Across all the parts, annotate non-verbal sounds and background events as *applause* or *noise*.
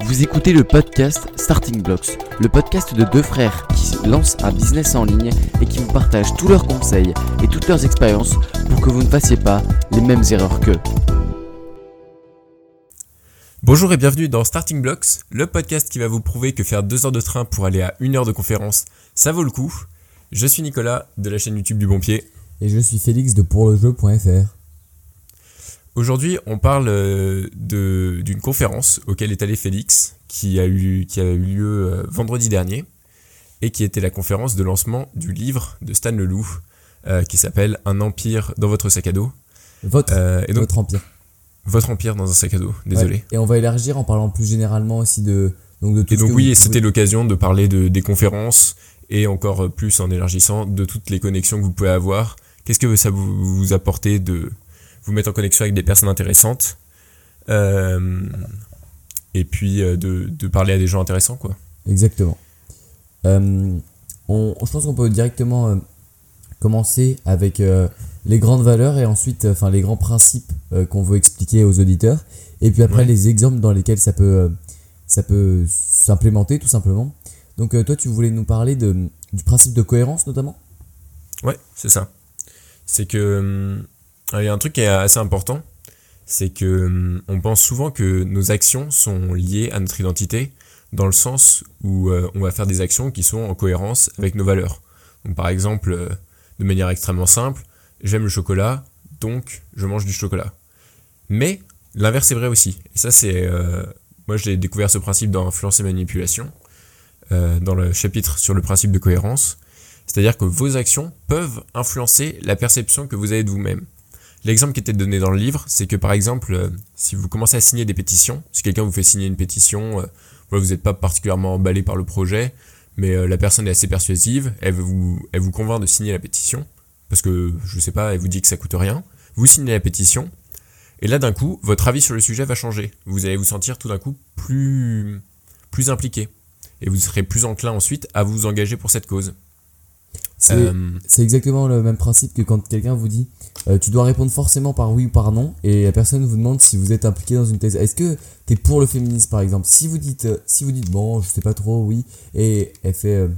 Vous écoutez le podcast Starting Blocks, le podcast de deux frères qui lancent un business en ligne et qui vous partagent tous leurs conseils et toutes leurs expériences pour que vous ne fassiez pas les mêmes erreurs qu'eux. Bonjour et bienvenue dans Starting Blocks, le podcast qui va vous prouver que faire deux heures de train pour aller à une heure de conférence, ça vaut le coup. Je suis Nicolas de la chaîne YouTube du Bon Pied. Et je suis Félix de pourlejeu.fr. Aujourd'hui, on parle euh, d'une conférence auquel est allé Félix, qui a eu, qui a eu lieu euh, vendredi dernier, et qui était la conférence de lancement du livre de Stan Leloup, euh, qui s'appelle Un empire dans votre sac à dos. Votre, Euh, et donc, votre empire. votre empire dans un sac à dos, désolé. Ouais. Et on va élargir en parlant plus généralement aussi de, donc de tout Et ce donc que oui, c'était pouvez- l'occasion de parler de, des conférences et encore plus en élargissant de toutes les connexions que vous pouvez avoir. Qu'est-ce que ça vous, vous de vous mettre en connexion avec des personnes intéressantes euh, et puis euh, de, de parler à des gens intéressants quoi. Exactement. Euh, on, je pense qu'on peut directement commencer avec les grandes valeurs et ensuite enfin les grands principes euh, qu'on veut expliquer aux auditeurs et puis après Ouais. les exemples dans lesquels ça peut euh, ça peut s'implémenter tout simplement. Donc euh, toi tu voulais nous parler de, du principe de cohérence notamment? Ouais, c'est ça. C'est que hum, il y a un truc qui est assez important, c'est que hum, on pense souvent que nos actions sont liées à notre identité, dans le sens où euh, on va faire des actions qui sont en cohérence avec nos valeurs. Donc par exemple, euh, de manière extrêmement simple, j'aime le chocolat, donc je mange du chocolat. Mais l'inverse est vrai aussi. Et ça c'est, euh, moi j'ai découvert ce principe dans Influence et Manipulation, dans le chapitre sur le principe de cohérence. C'est-à-dire que vos actions peuvent influencer la perception que vous avez de vous-même. L'exemple qui était donné dans le livre, c'est que par exemple, euh, si vous commencez à signer des pétitions, si quelqu'un vous fait signer une pétition, euh, vous n'êtes pas particulièrement emballé par le projet, mais euh, la personne est assez persuasive, elle vous, convainc de signer la pétition, parce que, je sais pas, elle vous dit que ça coûte rien, vous signez la pétition, et là d'un coup, votre avis sur le sujet va changer. Vous allez vous sentir tout d'un coup plus impliqué, et vous serez plus enclin ensuite à vous engager pour cette cause. C'est Euh, C'est exactement le même principe que quand quelqu'un vous dit euh, tu dois répondre forcément par oui ou par non et la personne vous demande si vous êtes impliqué dans une thèse. Est-ce que tu es pour le féminisme par exemple? Si vous dites euh, si vous dites bon, je sais pas trop, oui et elle fait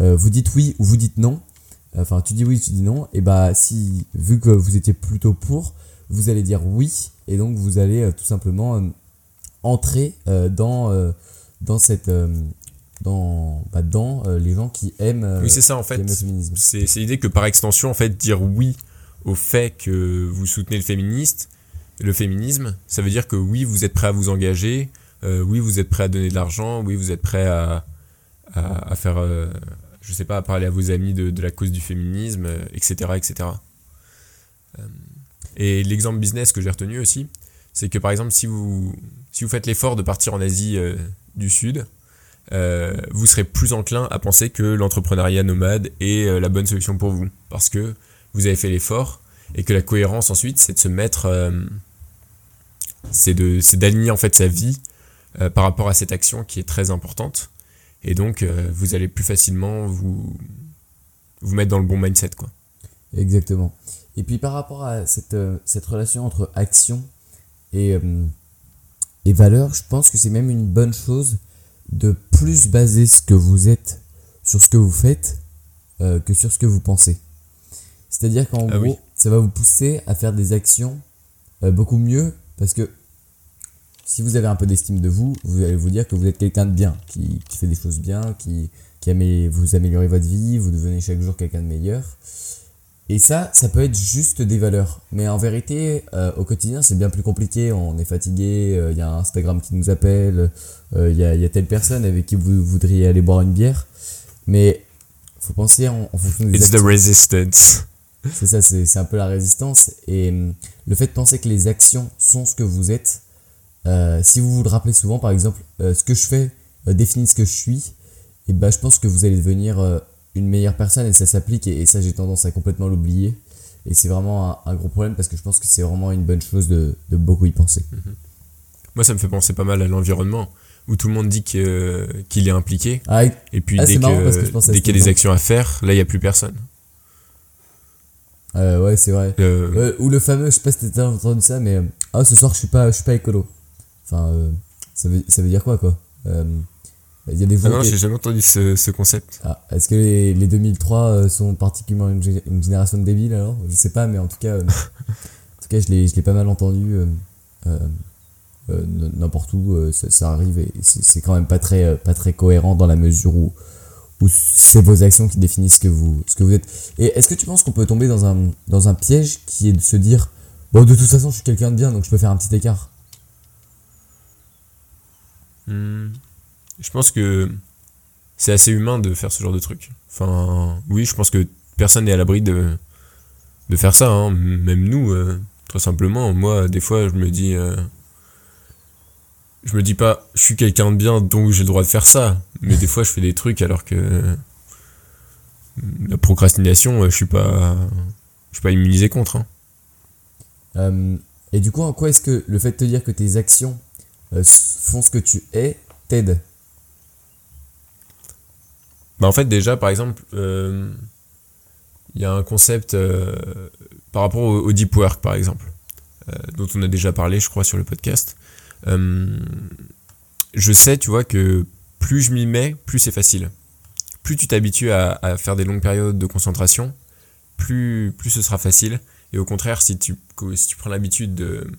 euh, vous dites oui ou vous dites non. Enfin, tu dis oui, tu dis non et bah si vu que vous étiez plutôt pour, vous allez dire oui et donc vous allez tout simplement entrer dans dans cette dans bah, dans euh, les gens qui aiment euh, oui, c'est ça en qui fait. aiment le féminisme. C'est l'idée que par extension, en fait, dire oui au fait que vous soutenez le féministe, le féminisme, ça veut dire que oui, vous êtes prêt à vous engager, euh, oui, vous êtes prêt à donner de l'argent, oui, vous êtes prêt à, à, à faire, euh, je sais pas, à parler à vos amis de, de la cause du féminisme, euh, etc., etc. Euh, et l'exemple business que j'ai retenu aussi, c'est que par exemple, si vous, si vous faites l'effort de partir en Asie euh, du Sud, euh, vous serez plus enclin à penser que l'entrepreneuriat nomade est euh, la bonne solution pour vous. Parce que vous avez fait l'effort et que la cohérence ensuite, c'est de se mettre. euh, c'est d'aligner en fait sa vie euh, par rapport à cette action qui est très importante. Et donc, vous allez plus facilement vous, vous mettre dans le bon mindset. Quoi. Exactement. Et puis par rapport à cette, cette relation entre action et, et valeur, je pense que c'est même une bonne chose de plus baser ce que vous êtes sur ce que vous faites euh, que sur ce que vous pensez. C'est-à-dire qu'en Ah gros, oui. ça va vous pousser à faire des actions euh, beaucoup mieux parce que si vous avez un peu d'estime de vous, vous allez vous dire que vous êtes quelqu'un de bien, qui, qui fait des choses bien, qui, qui vous améliorez votre vie, vous devenez chaque jour quelqu'un de meilleur. Et ça, ça peut être juste des valeurs. Mais en vérité, euh, au quotidien, c'est bien plus compliqué. On est fatigué, il y a Instagram qui nous appelle, euh, il y, a, y a telle personne avec qui vous voudriez aller boire une bière. Mais faut penser en, en fonction des It's the actions. resistance. C'est ça, c'est un peu la résistance. Et le fait de penser que les actions sont ce que vous êtes, euh, si vous vous le rappelez souvent, par exemple, euh, ce que je fais euh, définit ce que je suis, et ben je pense que vous allez devenir euh, une meilleure personne et ça s'applique. Et, et ça, j'ai tendance à complètement l'oublier. Et c'est vraiment un, un gros problème parce que je pense que c'est vraiment une bonne chose de, de beaucoup y penser. Moi, ça me fait penser pas mal à l'environnement, où tout le monde dit que- qu'il est impliqué. Ah, et- Et puis Ah, dès qu'il y a des actions à faire, là, il n'y a plus personne. euh, ouais, c'est vrai. Euh, Euh, ou le fameux, je sais pas si t'as entendu ça, mais ah, ce soir, je suis pas, je suis pas écolo. Enfin, euh, Ça veut, ça veut dire quoi, quoi? Il y a des Ah non, qui- j'ai jamais entendu ce, ce concept. Ah, Est-ce que les, les 2003 euh, sont particulièrement une, gé- une génération de débiles alors? Je sais pas, mais en tout cas, euh, *laughs* en tout cas je l'ai je l'ai pas mal entendu euh, euh, euh, n'importe où, euh, ça, ça arrive et c'est c'est quand même pas très, euh, pas très cohérent dans la mesure où, où c'est vos actions qui définissent ce que vous, ce que vous êtes. Et est-ce que tu penses qu'on peut tomber dans un, dans un piège qui est de se dire Bon, de toute façon, je suis quelqu'un de bien, donc je peux faire un petit écart? Hmm. Je pense que c'est assez humain de faire ce genre de truc. Enfin, oui, je pense que personne n'est à l'abri de, de faire ça. hein. Même nous, euh, très simplement. Moi, des fois, je me dis. euh, je me dis pas, je suis quelqu'un de bien, donc j'ai le droit de faire ça. Mais des fois, je fais des trucs alors que. La procrastination, euh, je suis pas. Je suis pas immunisé contre. hein. Euh, et du coup, en quoi est-ce que le fait de te dire que tes actions font ce que tu es t'aide? Bah en fait déjà par exemple euh, il y a un concept euh, par rapport au, deep work par exemple euh, dont on a déjà parlé je crois sur le podcast. Je sais tu vois que plus je m'y mets plus c'est facile. Plus tu t'habitues à, à faire des longues périodes de concentration plus plus ce sera facile. Et au contraire si tu si tu prends l'habitude de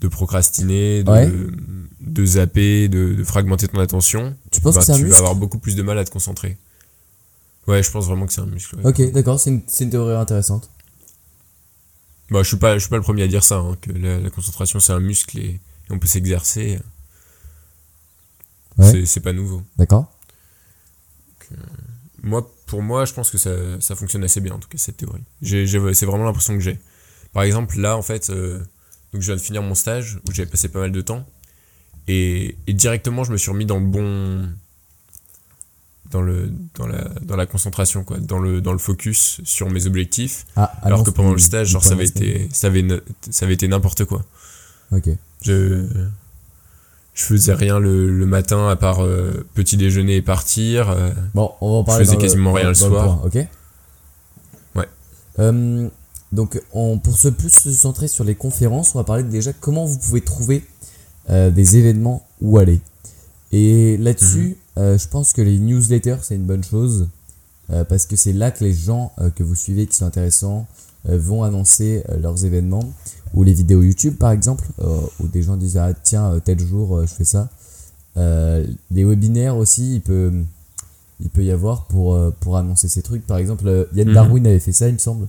de procrastiner de, Ouais. de zapper de, de fragmenter ton attention Tu penses bah, que un vas muscle avoir beaucoup plus de mal à te concentrer. Ouais, je pense vraiment que c'est un muscle. ouais. Ok, d'accord, c'est une, théorie intéressante. Bah, je suis pas, je suis pas le premier à dire ça, hein, que la, la concentration c'est un muscle et, et on peut s'exercer. Ouais. C'est- pas nouveau. D'accord Moi, pour moi, je pense que ça, ça fonctionne assez bien en tout cas cette théorie. C'est vraiment l'impression que j'ai. Par exemple, là, en fait, euh, donc je viens de finir mon stage où j'avais passé pas mal de temps et, et directement je me suis remis dans le bon, dans le, dans la, dans la concentration quoi, dans le, dans le focus sur mes objectifs. Ah, Alors que pendant le stage, genre, ça avait été, ça avait, ça avait été n'importe quoi. Ok. Je, je faisais rien le, le matin à part euh, petit déjeuner et partir. euh, Bon, on va en parler. faisais dans le- quasiment rien dans- le soir. point, ok? Ouais. Euh, donc, on, pour se plus se centrer sur les conférences, on va parler déjà comment vous pouvez trouver euh, des événements où aller. Et là-dessus, Mhm. euh, je pense que les newsletters, c'est une bonne chose. euh, parce que c'est là que les gens que vous suivez qui sont intéressants vont annoncer leurs événements. Ou les vidéos YouTube, par exemple, où des gens disent Ah, tiens, tel jour, je fais ça. Les webinaires aussi, il peut, il peut y avoir pour, pour annoncer ces trucs. Par exemple, Yann Mhm. Darwin avait fait ça, il me semble.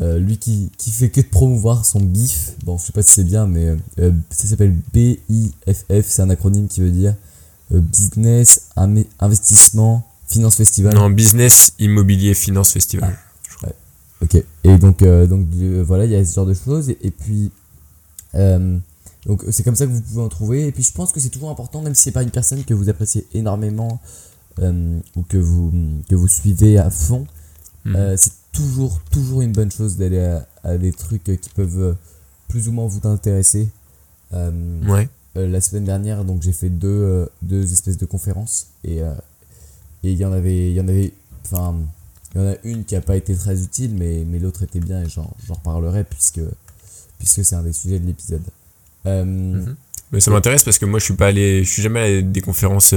Euh, lui qui, qui fait que de promouvoir son BIF. Bon, je sais pas si c'est bien, mais euh, ça s'appelle BIFF, c'est un acronyme qui veut dire euh, Business, Am- Investissement, Finance Festival. Non, business, immobilier, finance, festival. Ok. Et donc, euh, donc euh, voilà, il y a ce genre de choses. Et, et puis, euh, donc c'est comme ça que vous pouvez en trouver. Et puis, je pense que c'est toujours important, même si c'est pas une personne que vous appréciez énormément euh, ou que vous, que vous suivez à fond, euh, c'est toujours, toujours une bonne chose d'aller à, à des trucs qui peuvent euh, plus ou moins vous intéresser. Euh, Ouais. euh, la semaine dernière, donc j'ai fait deux, euh, deux espèces de conférences et et il y en avait, il y en avait, enfin, il y en a une qui a pas été très utile, mais mais l'autre était bien et j'en reparlerai puisque puisque c'est un des sujets de l'épisode. Mhm. Mais ça m'intéresse parce que moi, je suis pas allé, je suis jamais allé à des conférences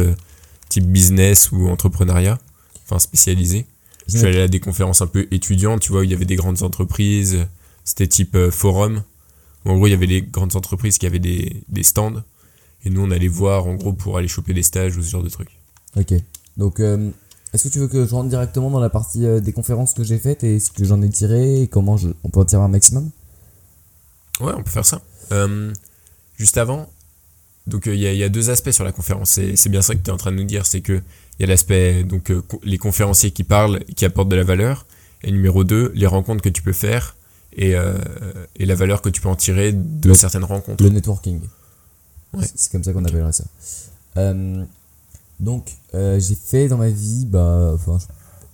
type business ou entrepreneuriat, enfin spécialisées. Je suis allé à des conférences un peu étudiantes, tu vois, où il y avait des grandes entreprises. C'était type euh, forum. En gros, il y avait des grandes entreprises qui avaient des, des stands. Et nous, on allait voir, en gros, pour aller choper des stages ou ce genre de trucs. Ok. Donc, euh, est-ce que tu veux que je rentre directement dans la partie euh, des conférences que j'ai faites et ce que j'en ai tiré et comment je, on peut en tirer un maximum? Ouais, on peut faire ça. Euh, juste avant, donc il y, y a deux aspects sur la conférence. C'est c'est bien ça que tu es en train de nous dire, c'est que il y a l'aspect donc euh, les conférenciers qui parlent, qui apportent de la valeur, et numéro 2, les rencontres que tu peux faire et, euh, et la valeur que tu peux en tirer de Le- certaines rencontres. Le networking. Ouais. C'est- comme ça qu'on appellerait ça. Euh, donc, j'ai fait dans ma vie, bah, enfin,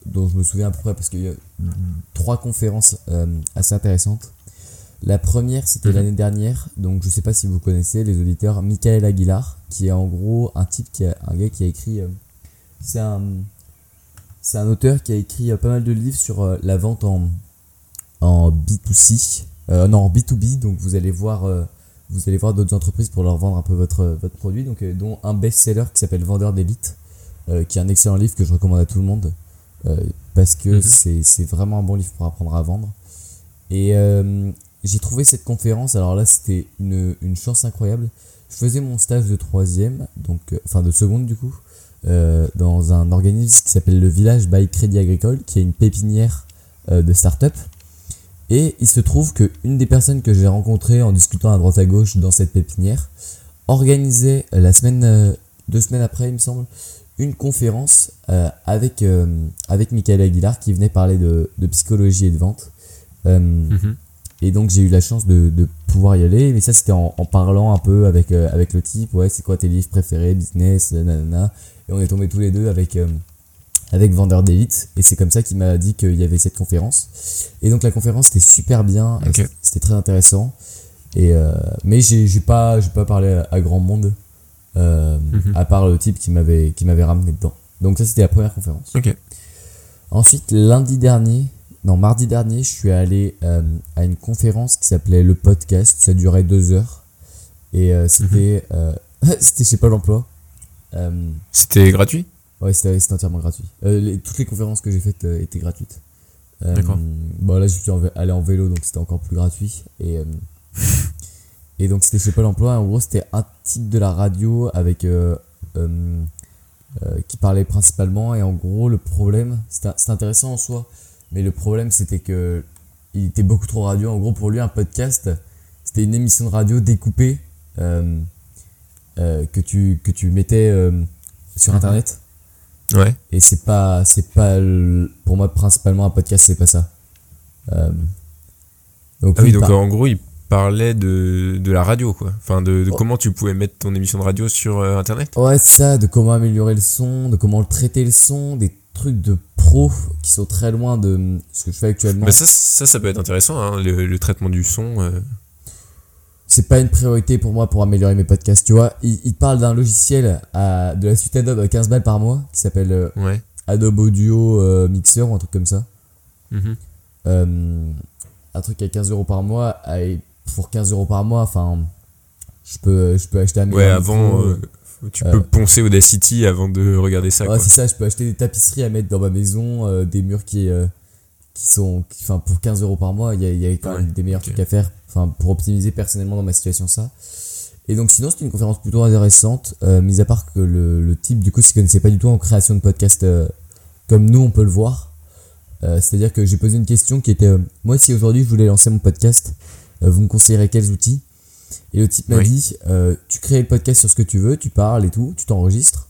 dont je me souviens à peu près, parce qu'il y a trois conférences assez intéressantes. La première, c'était Mhm. l'année dernière, donc je sais pas si vous connaissez les auditeurs, Michael Aguilar, qui est en gros un type qui a, un gars qui a écrit, c'est un, c'est un auteur qui a écrit euh, pas mal de livres sur euh, la vente en, en B2C, euh, non, en B2B, donc vous allez voir, euh, vous allez voir d'autres entreprises pour leur vendre un peu votre, votre produit, donc, euh, dont un best-seller qui s'appelle Vendeur d'élite, qui est un excellent livre que je recommande à tout le monde, parce que Mhm. c'est c'est vraiment un bon livre pour apprendre à vendre. Et j'ai trouvé cette conférence, alors là c'était une, une chance incroyable. Je faisais mon stage de troisième, donc, enfin de seconde du coup, euh, dans un organisme qui s'appelle le Village by Crédit Agricole, qui est une pépinière euh, de start-up. Et il se trouve que une des personnes que j'ai rencontrées en discutant à droite à gauche dans cette pépinière organisait euh, la semaine, deux semaines après, il me semble, une conférence avec, avec Michael Aguilar qui venait parler de, de psychologie et de vente. Mhm. et donc j'ai eu la chance de, de pouvoir y aller, mais ça c'était en, en parlant un peu avec, euh, avec le type, ouais c'est quoi tes livres préférés, business, nanana. Et on est tombés tous les deux avec, euh, avec Vendeur d'élite, et c'est comme ça qu'il m'a dit qu'il y avait cette conférence. Et donc la conférence était super bien, c'était- très intéressant. Et, euh, mais j'ai pas, j'ai pas parlé à, grand monde, euh, Mhm. à part le type qui m'avait qui m'avait ramené dedans. Donc ça c'était la première conférence. Ensuite, lundi dernier, non, mardi dernier, je suis allé euh, à une conférence qui s'appelait Le Podcast. Ça durait deux heures. Et c'était euh, *laughs* c'était chez Pôle emploi. Euh, C'était gratuit? Ouais, c'était entièrement gratuit. Euh, les- toutes les conférences que j'ai faites euh, étaient gratuites. D'accord. Bon, là, je suis allé en vélo, donc c'était encore plus gratuit. Et, *laughs* et donc, c'était chez Pôle emploi. En gros, c'était un type de la radio avec. euh, euh, euh, qui parlait principalement. Et en gros, le problème, c'était c'était intéressant en soi, mais le problème, c'était que il était beaucoup trop radio. En gros, pour lui, un podcast, c'était une émission de radio découpée euh, que, tu, que tu mettais euh, sur Mhm. Internet. Ouais. Et c'est pas, c'est pas le- pour moi principalement un podcast, c'est pas ça. Euh, donc, Ah oui, donc par- en gros, il parlait de, de la radio, quoi. Enfin, de, de Oh. comment tu pouvais mettre ton émission de radio sur Internet. Ouais, c'est ça, de comment améliorer le son, de comment le traiter le son, des trucs de pro qui sont très loin de ce que je fais actuellement. Mais ça, ça, ça peut être intéressant, hein, le, le traitement du son. euh. C'est pas une priorité pour moi pour améliorer mes podcasts, tu vois. Il, il parle d'un logiciel à, de la suite Adobe à 15 balles par mois qui s'appelle euh, Ouais. Adobe Audio euh, Mixer ou un truc comme ça. Mhm. Euh, un truc à 15 euros par mois, pour 15 euros par mois, enfin, je peux, je peux acheter un Ouais, avant, micro, euh, tu euh, peux poncer Audacity avant de regarder ça, Ouais, c'est ça, je peux acheter des tapisseries à mettre dans ma maison, euh, des murs qui, euh, qui sont. Enfin, pour 15 euros par mois, il y a, il y a quand Ouais, même des meilleurs trucs à faire. Enfin, pour optimiser personnellement dans ma situation, ça. Et donc, sinon, c'était une conférence plutôt intéressante, euh, mis à part que le, le type, du coup, s'y connaissait pas du tout en création de podcast euh, comme nous, on peut le voir. Euh, C'est-à-dire que j'ai posé une question qui était Moi, si aujourd'hui je voulais lancer mon podcast, vous me conseillerez quels outils? Et le type m'a Oui. dit Tu crées le podcast sur ce que tu veux, tu parles et tout, tu t'enregistres.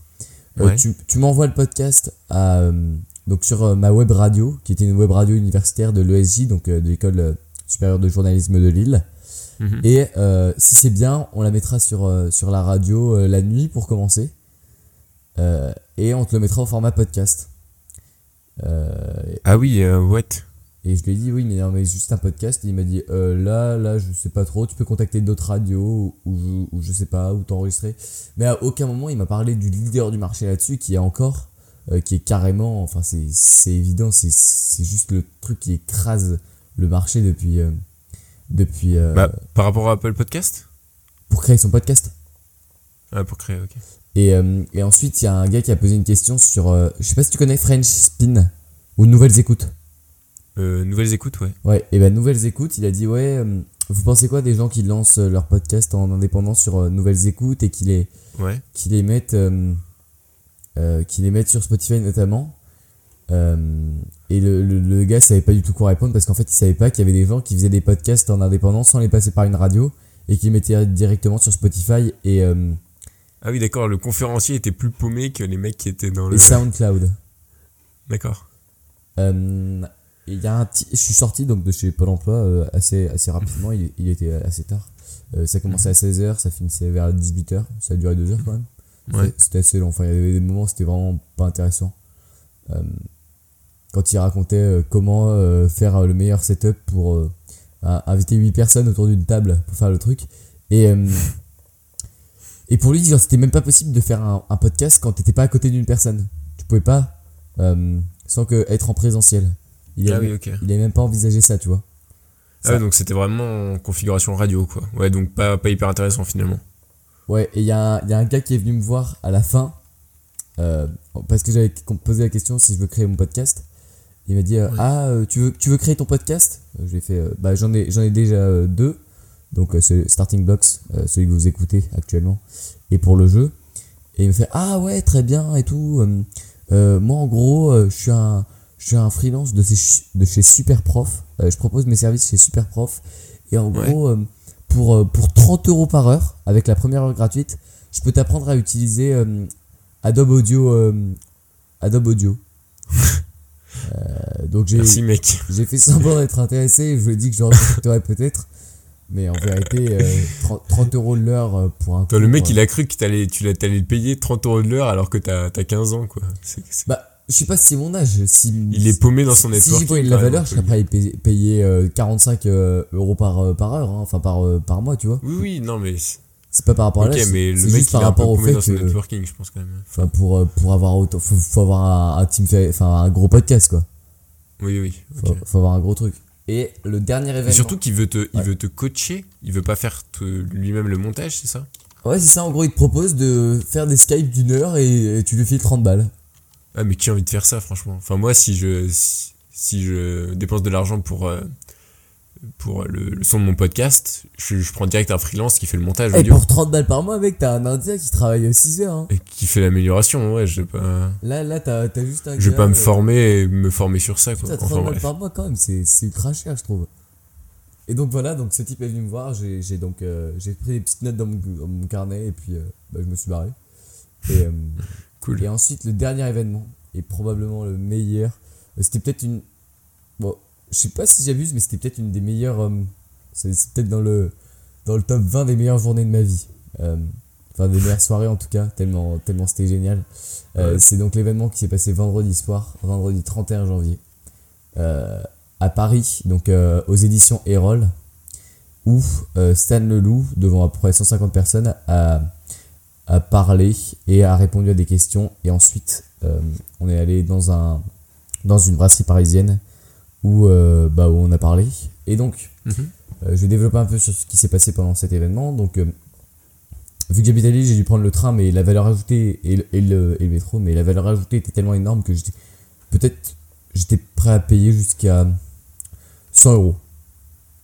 Ouais. tu tu m'envoies le podcast à, donc sur euh, ma web radio, qui était une web radio universitaire de l'ESJ, donc euh, de l'école euh, supérieure de journalisme de Lille. Mhm. Et euh, si c'est bien, on la mettra sur, sur la radio la nuit pour commencer. Euh, et on te le mettra au format podcast. Euh, Ah oui, what? et je lui ai dit oui, mais non, mais juste un podcast. Et il m'a dit là, là, je sais pas trop. Tu peux contacter d'autres radios ou, ou, ou je sais pas où t'enregistrer. Mais à aucun moment il m'a parlé du leader du marché là-dessus qui est encore, euh, qui est carrément, enfin c'est évident, c'est juste le truc qui écrase le marché depuis euh, depuis euh, bah, Par rapport à Apple Podcast? pour créer son podcast. Ah, pour créer, ok. Et, et ensuite il y a un gars qui a posé une question sur, je sais pas si tu connais French Spin ou Nouvelles Écoutes. Nouvelles écoutes, ouais. Ouais, et ben Nouvelles Écoutes, il a dit ouais, vous pensez quoi des gens qui lancent leur podcast en indépendant sur euh, Nouvelles Écoutes et qui les, Ouais. qui les mettent, euh, euh, qui les mettent sur Spotify notamment. Euh, et le, le, le gars savait pas du tout quoi répondre parce qu'en fait il savait pas qu'il y avait des gens qui faisaient des podcasts en indépendant sans les passer par une radio et qui les mettaient directement sur Spotify et, euh, Ah oui, d'accord, le conférencier était plus paumé que les mecs qui étaient dans le. et SoundCloud. D'accord. Euh, il y a un je suis sorti donc de chez Pôle emploi assez, assez rapidement, il, il était assez tard. Ça commençait à 16h, ça finissait vers 18h, ça a duré 2 heures quand même. Ouais. C'était- assez long, enfin il y avait des moments où c'était vraiment pas intéressant. Euh, quand il racontait euh, comment euh, faire le meilleur setup pour inviter 8 personnes autour d'une table pour faire le truc. Et, et pour lui, c'était même pas possible de faire un, un podcast quand t'étais pas à côté d'une personne. Tu pouvais pas euh, sans que être en présentiel. Il Ah avait, oui, ok. il avait même pas envisagé ça, tu vois. Ah ouais, donc c'était vraiment en configuration radio, quoi. Ouais, donc pas, pas hyper intéressant finalement. Ouais, et il y, a un- il y a un gars qui est venu me voir à la fin, euh, parce que j'avais posé la question si je veux créer mon podcast. Il m'a dit euh, Ouais. Ah, euh, tu, veux, tu veux créer ton podcast? Euh, Je lui ai fait Bah, j'en ai, j'en ai déjà deux. Donc, Starting Blocks, celui que vous écoutez actuellement, et pour le jeu. Et il me fait Ah, ouais, très bien et tout. Moi, en gros, je suis un. Je suis un freelance de, chez- de chez Superprof. Euh, je propose mes services chez Superprof. Et en Ouais. gros, euh, pour, euh, pour 30 euros par heure, avec la première heure gratuite, je peux t'apprendre à utiliser euh, Adobe Audio. euh, Adobe Audio. *laughs* Euh, donc j'ai Merci, mec. j'ai fait semblant d'être intéressé. Je lui ai dit que je le recontacterais peut-être. Mais en vérité, euh, 30, 30 euros de l'heure pour un. Toi, le mec, il a cru que t'allais, tu t'allais le payer 30 euros de l'heure alors que t'as, as 15 ans, quoi. C'est- c'est- Bah, je sais pas si c'est mon âge. Si, il est paumé dans son Si network. j'y voyais de la valeur, je serais prêt à payer, payer, euh, 45 euh, euros par, euh, par heure, hein, enfin par, par mois, tu vois. Oui, oui, non, mais. c'est- pas par rapport à Ok, l'âge, mais le mec, juste par rapport au paumé fait dans son que. networking, je pense quand même. Enfin, pour, pour avoir autant. Faut, faut avoir un, un team. Enfin, un gros podcast, quoi. Oui, oui. Faut, ok. faut avoir un gros truc. Et le dernier événement. Et surtout qu'il veut te, il veut te coacher, il veut pas faire lui-même le montage, c'est ça? Ouais, c'est ça, en gros, il te propose de faire des Skype d'une heure et, et tu lui files 30 balles. Ah, mais qui a envie de faire ça, franchement? Enfin, moi, si je, si, si je dépense de l'argent pour, euh, pour le, le son de mon podcast, je, je prends direct un freelance qui fait le montage Et audio pour 30 balles par mois, mec, t'as un indien qui travaille 6 heures. hein. et qui fait l'amélioration. Ouais, je vais pas, Là, là, t'as juste un je vais pas me euh, former et me former sur ça, quoi. Putain, 30 Enfin, balles bref. par mois quand même, c'est ultra cher je trouve. Et donc voilà, donc ce type est venu me voir, j'ai j'ai donc euh, j'ai pris des petites notes dans mon, dans mon carnet et puis euh, bah, je me suis barré. Et, Cool. et ensuite le dernier événement est probablement le meilleur. Euh, C'était peut-être une bon, je sais pas si j'abuse, mais c'était peut-être une des meilleures. euh, c'est peut-être dans le dans le top 20 des meilleures journées de ma vie. Euh, Enfin, des meilleures soirées en tout cas, tellement, tellement c'était génial. Euh, Ouais. C'est donc l'événement qui s'est passé vendredi soir, vendredi 31 janvier, à Paris, donc aux éditions Erol, où Stan Leloup, devant à peu près 150 personnes, a, a parlé et a répondu à des questions. Et ensuite, euh, on est allé dans, un, dans une brasserie parisienne où, euh, bah, où on a parlé. Et donc, Mhm. euh, je vais développer un peu sur ce qui s'est passé pendant cet événement. Donc, vu que j'habite à Lille, j'ai dû prendre le train, mais la valeur ajoutée et le, et le, et le métro, mais la valeur ajoutée était tellement énorme que j'étais peut-être j'étais prêt à payer jusqu'à 100 euros.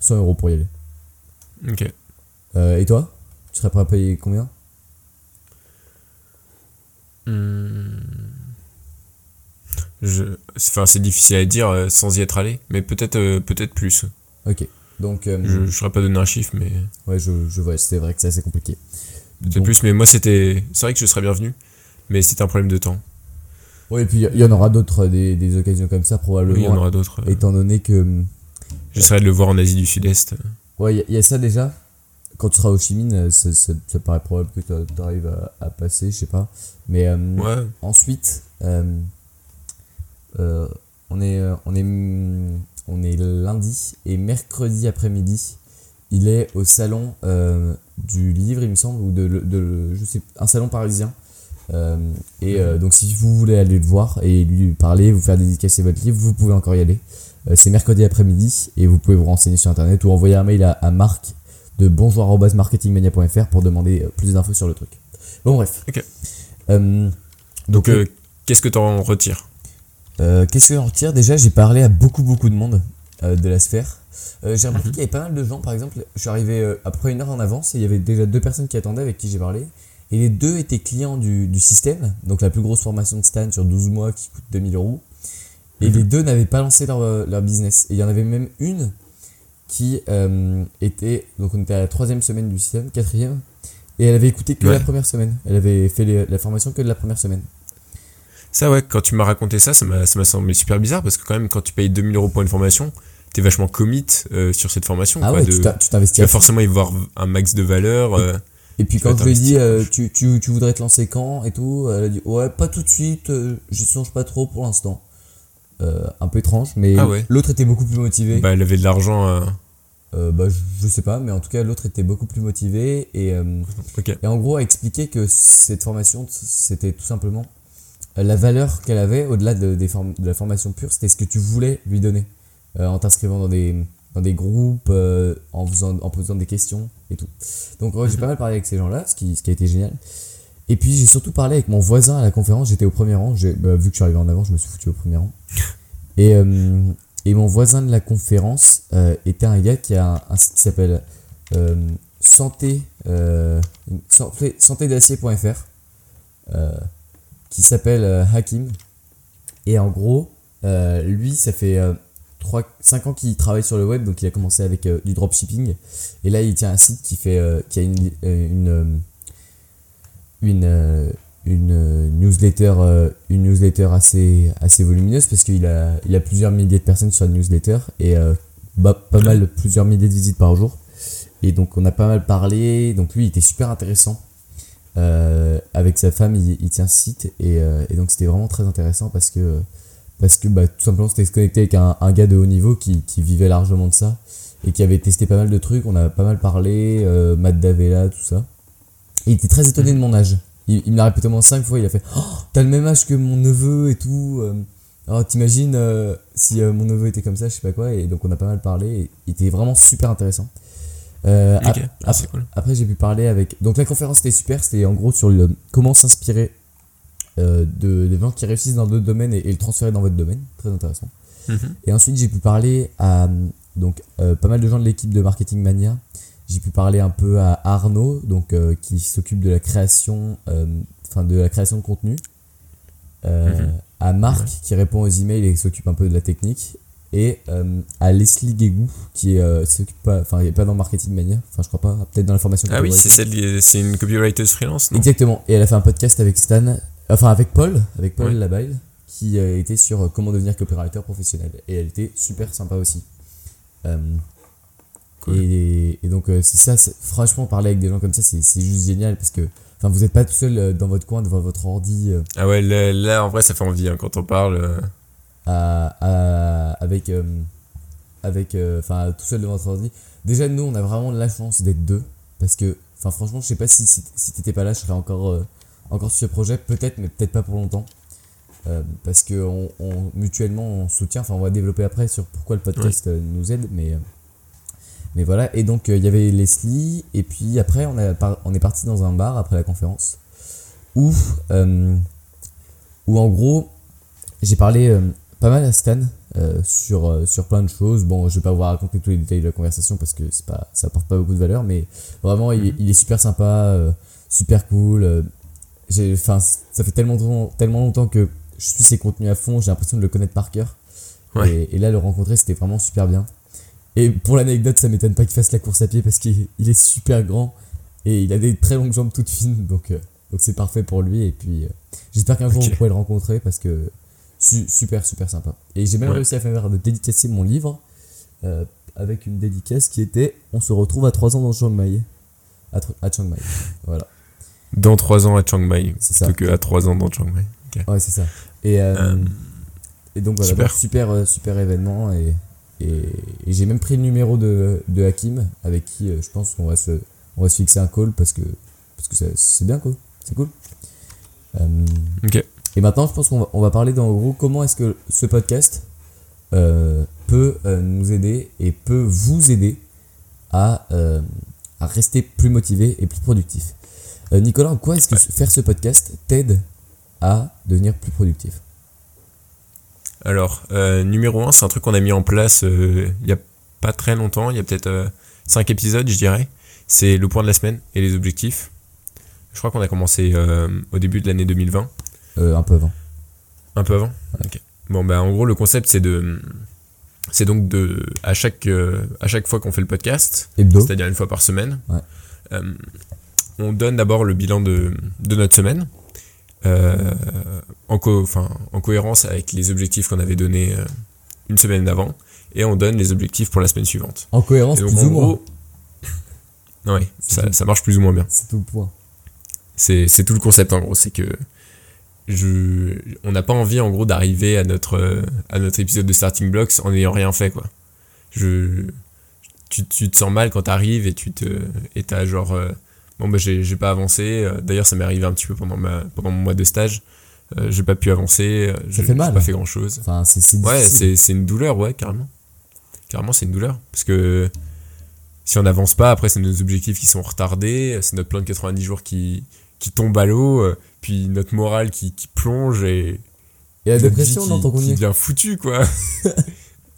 100 euros pour y aller. Ok. Et toi? Tu serais prêt à payer combien? Hmm. Je, enfin, c'est difficile à dire euh, sans y être allé, mais peut-être, euh, peut-être plus. Ok. Donc, euh, Je, je saurais pas donner un chiffre, mais ouais, je, je vois, c'est vrai que c'est assez compliqué. peut-être Donc- plus. Mais moi, c'était, c'est vrai que je serais bienvenu, mais c'était un problème de temps. Ouais, et puis il y en aura d'autres, des, des occasions comme ça, Oui, probablement. il y en aura d'autres. euh, Étant donné que. J'essaierai de le voir en Asie du Sud-Est. Ouais, il y a- il y, a ça déjà? Quand tu seras au Chimine, euh, ça, ça, ça paraît probable que tu arrives à, à passer, je sais pas. Mais euh, Ouais. ensuite, euh, euh, on, est, on, est, on est lundi et mercredi après-midi, il est au salon du livre, il me semble, ou de, de je sais, un salon parisien. Et donc, si vous voulez aller le voir et lui parler, vous faire dédicacer votre livre, vous pouvez encore y aller. C'est mercredi après-midi et vous pouvez vous renseigner sur internet ou envoyer un mail à, à Marc de bonjour.marketingmania.fr pour demander euh, plus d'infos sur le truc. Bon, bref. Ok. Euh, Donc, euh, qu'est-ce que t'en retires? Euh, Qu'est-ce que j'en retire? Déjà, j'ai parlé à beaucoup, beaucoup de monde de la sphère. J'ai remarqué Mhm. qu'il y avait pas mal de gens, par exemple, je suis arrivé euh, à peu près une heure en avance et il y avait déjà deux personnes qui attendaient avec qui j'ai parlé. Et les deux étaient clients du, du système, donc la plus grosse formation de Stan sur 12 mois qui coûte 2000 euros. Et Mhm. les deux n'avaient pas lancé leur, leur business. Et il y en avait même une qui euh, était, donc on était à la troisième semaine du système, quatrième, et elle avait écouté que Ouais. la première semaine. Elle avait fait les- la formation que de la première semaine. Ça, ouais, quand tu m'as raconté ça, ça m'a semblé super bizarre parce que, quand même, quand tu payes 2000 euros pour une formation, t'es vachement commit euh, sur cette formation. Ah quoi, ouais, de- tu t'as- tu t'investis vas forcément y voir un max de valeur. euh, Et puis Tu vas quand je lui ai dit, euh, tu, tu, tu voudrais te lancer quand et tout, elle a dit, ouais, pas tout de suite, euh, j'y songe pas trop pour l'instant. Euh, un peu étrange, mais Ah ouais. l'autre était beaucoup plus motivé. bah, elle avait de l'argent. euh, Euh, bah, je, je sais pas, mais en tout cas, l'autre était beaucoup plus motivé et, et en gros a expliqué que cette formation, c'était tout simplement la valeur qu'elle avait au-delà de, des form- de la formation pure, c'était ce que tu voulais lui donner en t'inscrivant dans des, dans des groupes, en, faisant, en posant des questions et tout. Donc j'ai pas mal parlé avec ces gens-là, ce qui, ce qui a été génial. Et puis j'ai surtout parlé avec mon voisin à la conférence, j'étais au premier rang, bah, vu que je suis arrivé en avant, je me suis foutu au premier rang. *laughs* Et, euh, et mon voisin de la conférence euh, était un gars qui a un, un site qui s'appelle euh, santé, euh, santé, qui s'appelle Hakim. Et en gros, lui, ça fait euh, 3, 5 ans qu'il travaille sur le web, donc il a commencé avec du dropshipping. Et là, il tient un site qui, fait, qui a une, une, une, euh, une euh, newsletter, euh, une newsletter assez, assez volumineuse parce qu'il a, il a plusieurs milliers de personnes sur la newsletter et bah, pas mal, plusieurs milliers de visites par jour. Et donc, on a pas mal parlé. Donc, lui, il était super intéressant. Avec sa femme, il, il tient site et, et donc c'était vraiment très intéressant parce que parce que bah, tout simplement c'était se connecter avec un, un gars de haut niveau qui, qui vivait largement de ça et qui avait testé pas mal de trucs. On a pas mal parlé, euh, Matt Davella, tout ça. Et il était très étonné de mon âge. Il, il me l'a répété au moins 5 fois. Il a fait oh, T'as le même âge que mon neveu et tout. euh. Alors t'imagines euh, si euh, mon neveu était comme ça, je sais pas quoi. Et donc on a pas mal parlé. Et il était vraiment super intéressant. Euh, Ok, ap- ah, cool. après, j'ai pu parler avec. Donc, la conférence était super. C'était en gros sur le comment s'inspirer de des gens qui réussissent dans d'autres domaines et, et le transférer dans votre domaine. Très intéressant. Mhm. Et ensuite, j'ai pu parler à donc pas mal de gens de l'équipe de Marketing Mania. J'ai pu parler un peu à Arnaud, donc euh, qui s'occupe de la création, euh, enfin de la création de contenu. Euh, Mhm. À Marc qui répond aux emails et s'occupe un peu de la technique. Et à Leslie Guégou qui s'occupe pas, enfin il est pas dans Marketing Mania, enfin je crois pas, peut-être dans la formation. Ah oui, c'est celle, c'est une copywriter freelance, non? Exactement. Et elle a fait un podcast avec Stan, enfin avec Paul, avec Paul. Labaille, qui était sur comment devenir copywriter professionnel. Et elle était super sympa aussi. Euh, Cool. et, et donc euh, c'est ça, franchement parler avec des gens comme ça, c'est c'est juste génial parce que enfin vous n'êtes pas tout seul euh, dans votre coin devant votre ordi euh, Ah ouais, là, là, en vrai, ça fait envie hein, quand on parle. à, à- avec avec enfin tout seul devant votre ordi. Déjà nous on a vraiment la chance d'être deux parce que enfin franchement je sais pas si si, si t'étais pas là je serais encore encore sur ce projet peut-être mais peut-être pas pour longtemps. Euh, parce que on, on- mutuellement on soutient enfin on va développer après sur pourquoi le podcast nous aide mais mais voilà et donc euh, il y avait Leslie et puis après on a par- on est parti dans un bar après la conférence où euh, où en gros j'ai parlé euh, pas mal à Stan sur, sur plein de choses. Bon, je vais pas vous raconter tous les détails de la conversation parce que c'est pas, ça apporte pas beaucoup de valeur, mais vraiment, il, est- il est super sympa, super cool. j'ai, enfin, ça fait tellement, longtemps- tellement longtemps que je suis ses contenus à fond, j'ai l'impression de le connaître par cœur. Ouais. Et, et là, le rencontrer, c'était vraiment super bien. Et pour l'anecdote, ça m'étonne pas qu'il fasse la course à pied parce qu'il il est super grand et il a des très longues jambes toutes fines, donc euh, donc c'est parfait pour lui. Et puis, euh, j'espère qu'un jour vous pourrez le rencontrer parce que su- super super sympa. Et j'ai même Ouais. réussi à faire de dédicacer mon livre euh, avec une dédicace qui était On se retrouve à 3 ans dans Chiang Mai. À, à Chiang Mai. Voilà. Dans 3 ans à Chiang Mai, C'est ça. plutôt qu'à 3 ans dans Chiang Mai. Ouais, c'est ça. Et, et donc voilà, super. donc super, super événement. Et, et, et j'ai même pris le numéro de, de Hakim avec qui euh, je pense qu'on va se, on va se fixer un call parce que, parce que c'est- bien quoi. C'est cool. Euh, Ok. Et maintenant, je pense qu'on va, on va parler dans le gros comment est-ce que ce podcast euh, peut euh, nous aider et peut vous aider à, à rester plus motivé et plus productif. Nicolas, en quoi est-ce que faire ce podcast t'aide à devenir plus productif? Alors, euh, numéro 1, c'est un truc qu'on a mis en place euh, il y a pas très longtemps, il y a peut-être 5 épisodes, je dirais. C'est le point de la semaine et les objectifs. Je crois qu'on a commencé euh, au début de l'année 2020, Euh, Un peu avant. un peu avant. Ok. Bon, bah, en gros, le concept, c'est de. C'est donc de. À chaque, euh, à chaque fois qu'on fait le podcast, c'est-à-dire une fois par semaine. Ouais. Euh, on donne d'abord le bilan de, de notre semaine, euh, en, co- enfin, en cohérence avec les objectifs qu'on avait donnés euh, une semaine d'avant, et on donne les objectifs pour la semaine suivante. En cohérence, donc, plus en ou moins. gros, *laughs* ouais, ça, ça marche plus ou moins bien. C'est tout le point. C'est tout le concept en gros, c'est que je, on n'a pas envie en gros d'arriver à notre, euh, à notre épisode de Starting Blocks en n'ayant rien fait quoi. Je, tu, tu te sens mal quand t'arrives et tu te, et t'as genre, euh, bon bah j'ai pas avancé. Euh, D'ailleurs ça m'est arrivé un petit peu pendant ma, pendant mon mois de stage. Euh, j'ai pas pu avancer. euh, j'ai- fait mal, J'ai pas fait grand chose. Enfin, c'est c'est Ouais, c'est une douleur, ouais, carrément. Clairement, c'est une douleur. Parce que si on n'avance pas, après, c'est nos objectifs qui sont retardés, c'est notre plan de 90 jours qui, qui tombe à l'eau, puis notre morale qui, qui plonge et. Et la dépression, non, qui, qui devient foutu, quoi. *laughs*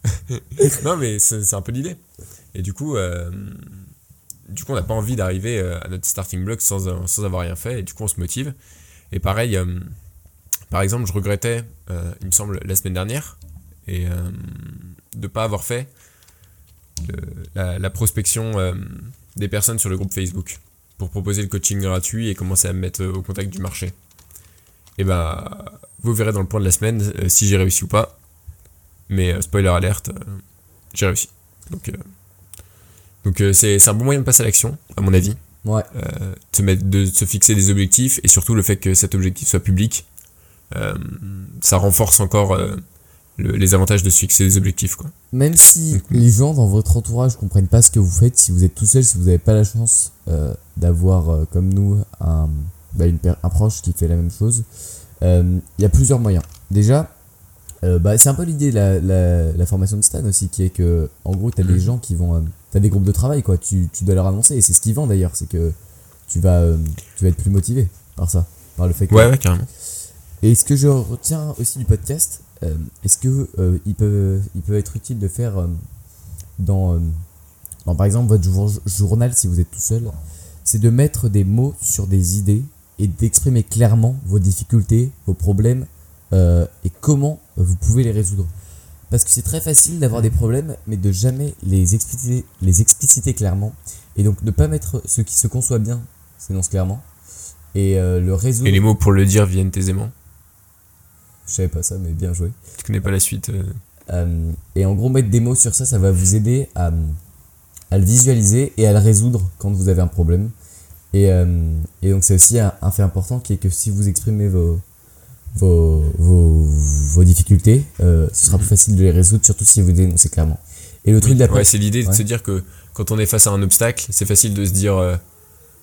*laughs* non, mais c'est c'est un peu l'idée. Et du coup, euh, du coup on n'a pas envie d'arriver euh, à notre starting block sans, euh, sans avoir rien fait, et du coup, on se motive. Et pareil, euh, par exemple, je regrettais, il me semble, la semaine dernière, de pas avoir fait la, prospection des personnes sur le groupe Facebook pour proposer le coaching gratuit et commencer à me mettre au contact du marché. Et ben, vous verrez dans le point de la semaine si j'ai réussi ou pas. Mais spoiler alerte, j'ai réussi. Donc, donc euh, c'est un bon moyen de passer à l'action, à mon avis. Ouais. Euh, de, se mettre, de se fixer des objectifs et surtout le fait que cet objectif soit public, euh, ça renforce encore le- les avantages de se fixer des objectifs. Quoi. Même si Mhm. les gens dans votre entourage comprennent pas ce que vous faites, si vous êtes tout seul, si vous n'avez pas la chance euh, d'avoir, euh, comme nous, un, bah, une un proche qui fait la même chose, euh, il y a plusieurs moyens. Déjà, euh, bah, c'est un peu l'idée de la, la, la formation de Stan aussi, qui est que, en gros, tu as des Mhm. gens qui vont. tu as des groupes de travail, quoi. Tu, tu dois leur annoncer, et c'est ce qui vend d'ailleurs, c'est que tu vas, euh, tu vas être plus motivé par ça, par le fait que. Ouais, ouais, carrément. Et ce que je retiens aussi du podcast, euh, est-ce que euh, il peut il peut être utile de faire euh, dans, euh, dans, par exemple votre jour- journal si vous êtes tout seul, c'est de mettre des mots sur des idées et d'exprimer clairement vos difficultés, vos problèmes euh, et comment vous pouvez les résoudre. Parce que c'est très facile d'avoir des problèmes, mais de jamais les expliciter, les expliciter clairement. Et donc ne pas mettre ce qui se conçoit bien, s'énonce clairement, et euh, le résoudre. Et les mots pour le dire viennent aisément? Je savais pas ça, mais bien joué. Tu connais pas la suite. euh, Euh, et en gros, mettre des mots sur ça, ça va vous aider à, à le visualiser et à le résoudre quand vous avez un problème. Et, et donc, c'est aussi un, un fait important qui est que si vous exprimez vos, vos, vos, vos difficultés, euh, ce sera plus facile de les résoudre, surtout si vous dénoncez clairement. Et le truc oui, d'après, ouais, c'est l'idée de se dire que quand on est face à un obstacle, c'est facile de se dire euh,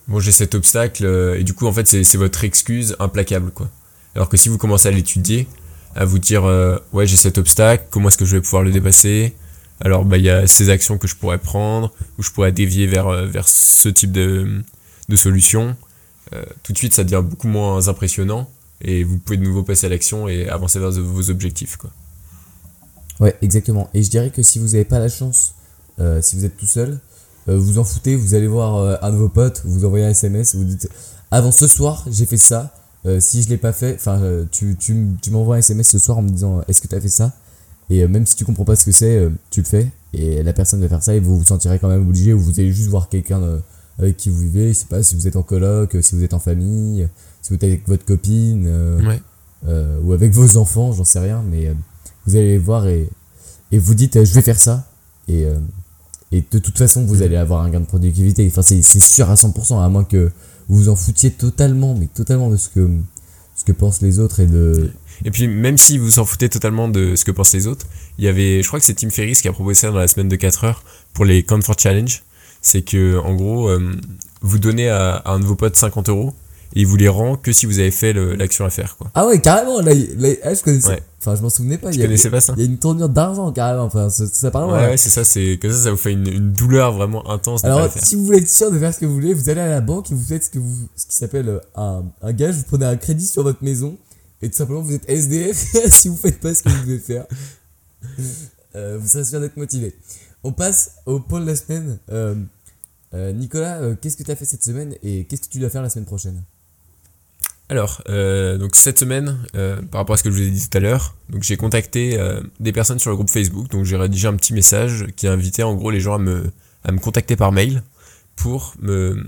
bon j'ai cet obstacle euh, et du coup en fait c'est votre excuse implacable quoi. Alors que si vous commencez à l'étudier, à vous dire ouais j'ai cet obstacle, comment est-ce que je vais pouvoir le dépasser? Alors bah il y a ces actions que je pourrais prendre ou je pourrais dévier vers vers ce type de de solution. Tout de suite ça devient beaucoup moins impressionnant et vous pouvez de nouveau passer à l'action et avancer vers vos objectifs quoi. Ouais, exactement. Et je dirais que si vous n'avez pas la chance, euh, si vous êtes tout seul, euh, vous en foutez, vous allez voir euh, un de vos potes, vous envoyez un SMS, vous dites Avant ce soir, j'ai fait ça. si je l'ai pas fait, enfin, tu, tu, tu m'envoies un SMS ce soir en me disant Est-ce que tu as fait ça? Et même si tu comprends pas ce que c'est, tu le fais. Et la personne va faire ça et vous vous sentirez quand même obligé ou vous allez juste voir quelqu'un avec qui vous vivez. Je sais pas si vous êtes en coloc, si vous êtes en famille, si vous êtes avec votre copine. euh, Ouais. euh, ou avec vos enfants, j'en sais rien, mais euh, vous allez les voir et, et vous dites je vais faire ça et, et de toute façon vous allez avoir un gain de productivité. Enfin c'est c'est sûr à 100% à moins que vous vous en foutiez totalement, mais totalement de ce que ce que pensent les autres et de Et puis même si vous s'en foutez totalement de ce que pensent les autres, il y avait, je crois que c'est Tim Ferriss qui a proposé ça dans la semaine de 4 heures pour les Comfort Challenge. C'est que en gros, euh, vous donnez à, à un de vos potes 50 euros et il vous les rend que si vous avez fait l'action à faire. Quoi. ah ouais carrément là, ah, je connaissais Ouais. enfin je m'en souvenais pas il y, a, connaissais pas ça il y a une tournure d'argent carrément enfin ça, ça parle Ouais, ouais, c'est ça. C'est que ça, ça vous fait une, une douleur vraiment intense de pas Alors, faire. si vous voulez être sûr de faire ce que vous voulez, vous allez à la banque et vous faites ce, que vous, ce qui s'appelle euh, un, un gage. Vous prenez un crédit sur votre maison et tout simplement vous êtes SDF *laughs* si vous faites pas ce que vous devez faire. *laughs* Euh, vous serez sûr d'être motivé. On passe au pôle de la semaine. Euh, euh, Nicolas, qu'est-ce que tu as fait cette semaine et qu'est-ce que tu dois faire la semaine prochaine? Alors, euh, donc cette semaine, euh, par rapport à ce que je vous ai dit tout à l'heure, donc j'ai contacté euh, des personnes sur le groupe Facebook. Donc j'ai rédigé un petit message qui invitait en gros les gens à me, à me contacter par mail pour me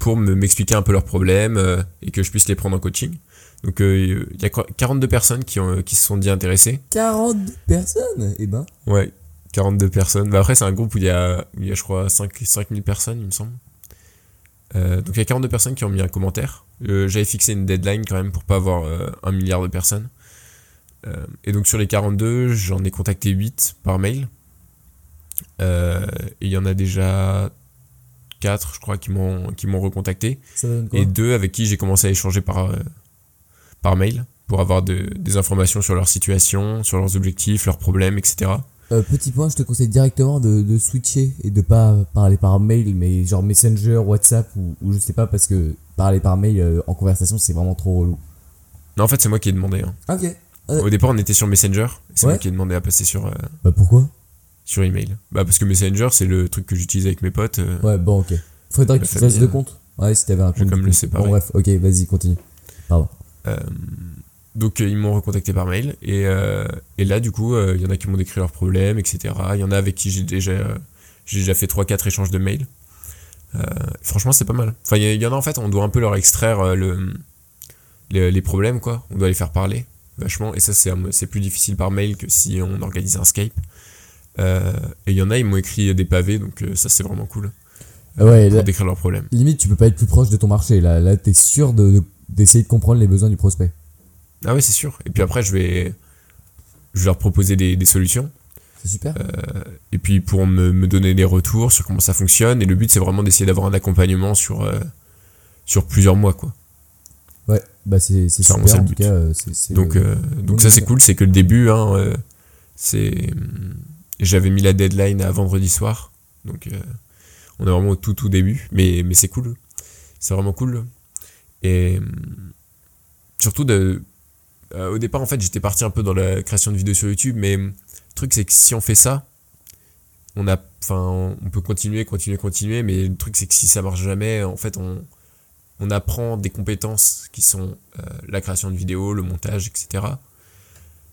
pour me m'expliquer un peu leurs problèmes et que je puisse les prendre en coaching. Donc il y a quoi- 42 personnes qui, ont, qui se sont dit intéressées. 40 personnes Eh ben, Ouais, 42 personnes. Bah après, c'est un groupe où il y a, où il y a je crois, 5, 5000 personnes, il me semble. Euh, donc il y a 42 personnes qui ont mis un commentaire. Euh, J'avais fixé une deadline quand même pour pas avoir euh, un milliard de personnes. Et donc sur les 42, j'en ai contacté 8 par mail. Et il y en a déjà 4, je crois, qui m'ont recontacté. Et deux avec qui j'ai commencé à échanger par, par mail pour avoir de- des informations sur leur situation, sur leurs objectifs, leurs problèmes, etc. Euh, petit point, je te conseille directement de, de switcher et de pas parler par mail, mais genre Messenger, WhatsApp ou, ou je sais pas, parce que parler par mail euh, en conversation, c'est vraiment trop relou. Non, en fait, c'est moi qui ai demandé. hein. Ok. Euh. Au départ, on était sur Messenger. C'est Ouais. moi qui ai demandé à passer sur, Bah pourquoi? sur email. Bah, parce que Messenger, c'est le truc que j'utilise avec mes potes. Ouais, bon, ok. Faudrait que tu fasses deux comptes? Ouais, si t'avais un je compte. comme le séparer. Bon, bref, ok, vas-y, continue. Pardon. Euh, donc euh, ils m'ont recontacté par mail et, euh, et là du coup euh, il y en a qui m'ont décrit leurs problèmes etc. Il y en a avec qui j'ai déjà j'ai déjà fait 3-4 échanges de mails. Franchement c'est pas mal. Enfin il y, en a en fait on doit un peu leur extraire le, les, les problèmes quoi. On doit les faire parler vachement et ça c'est plus difficile par mail que si on organise un Skype. Euh, et il y en a ils m'ont écrit des pavés donc ça c'est vraiment cool Ah ouais, pour là, décrire leurs problèmes. limite, tu peux pas être plus proche de ton marché. Là, là t'es sûr de- de- d'essayer de, comprendre les besoins du prospect. Ah ouais c'est sûr. Et puis après je vais je vais leur proposer des, des solutions. C'est super. et puis pour me, me donner des retours sur comment ça fonctionne. Et le but, c'est vraiment d'essayer d'avoir un accompagnement sur, euh, sur plusieurs mois. Quoi. Ouais, bah c'est vraiment super. En le tout euh, Donc, euh, donc ça, c'est cool. C'est que le début, hein, euh, c'est. J'avais mis la deadline à vendredi soir. Donc euh, on est vraiment au tout, tout début. Mais, mais c'est cool. C'est vraiment cool. Et hum, surtout, de, euh, au départ, en fait, j'étais parti un peu dans la création de vidéos sur YouTube. Mais le truc, c'est que si on fait ça, on a on peut continuer continuer continuer mais le truc c'est que si ça marche jamais en fait on on apprend des compétences qui sont euh, la création de vidéos le montage etc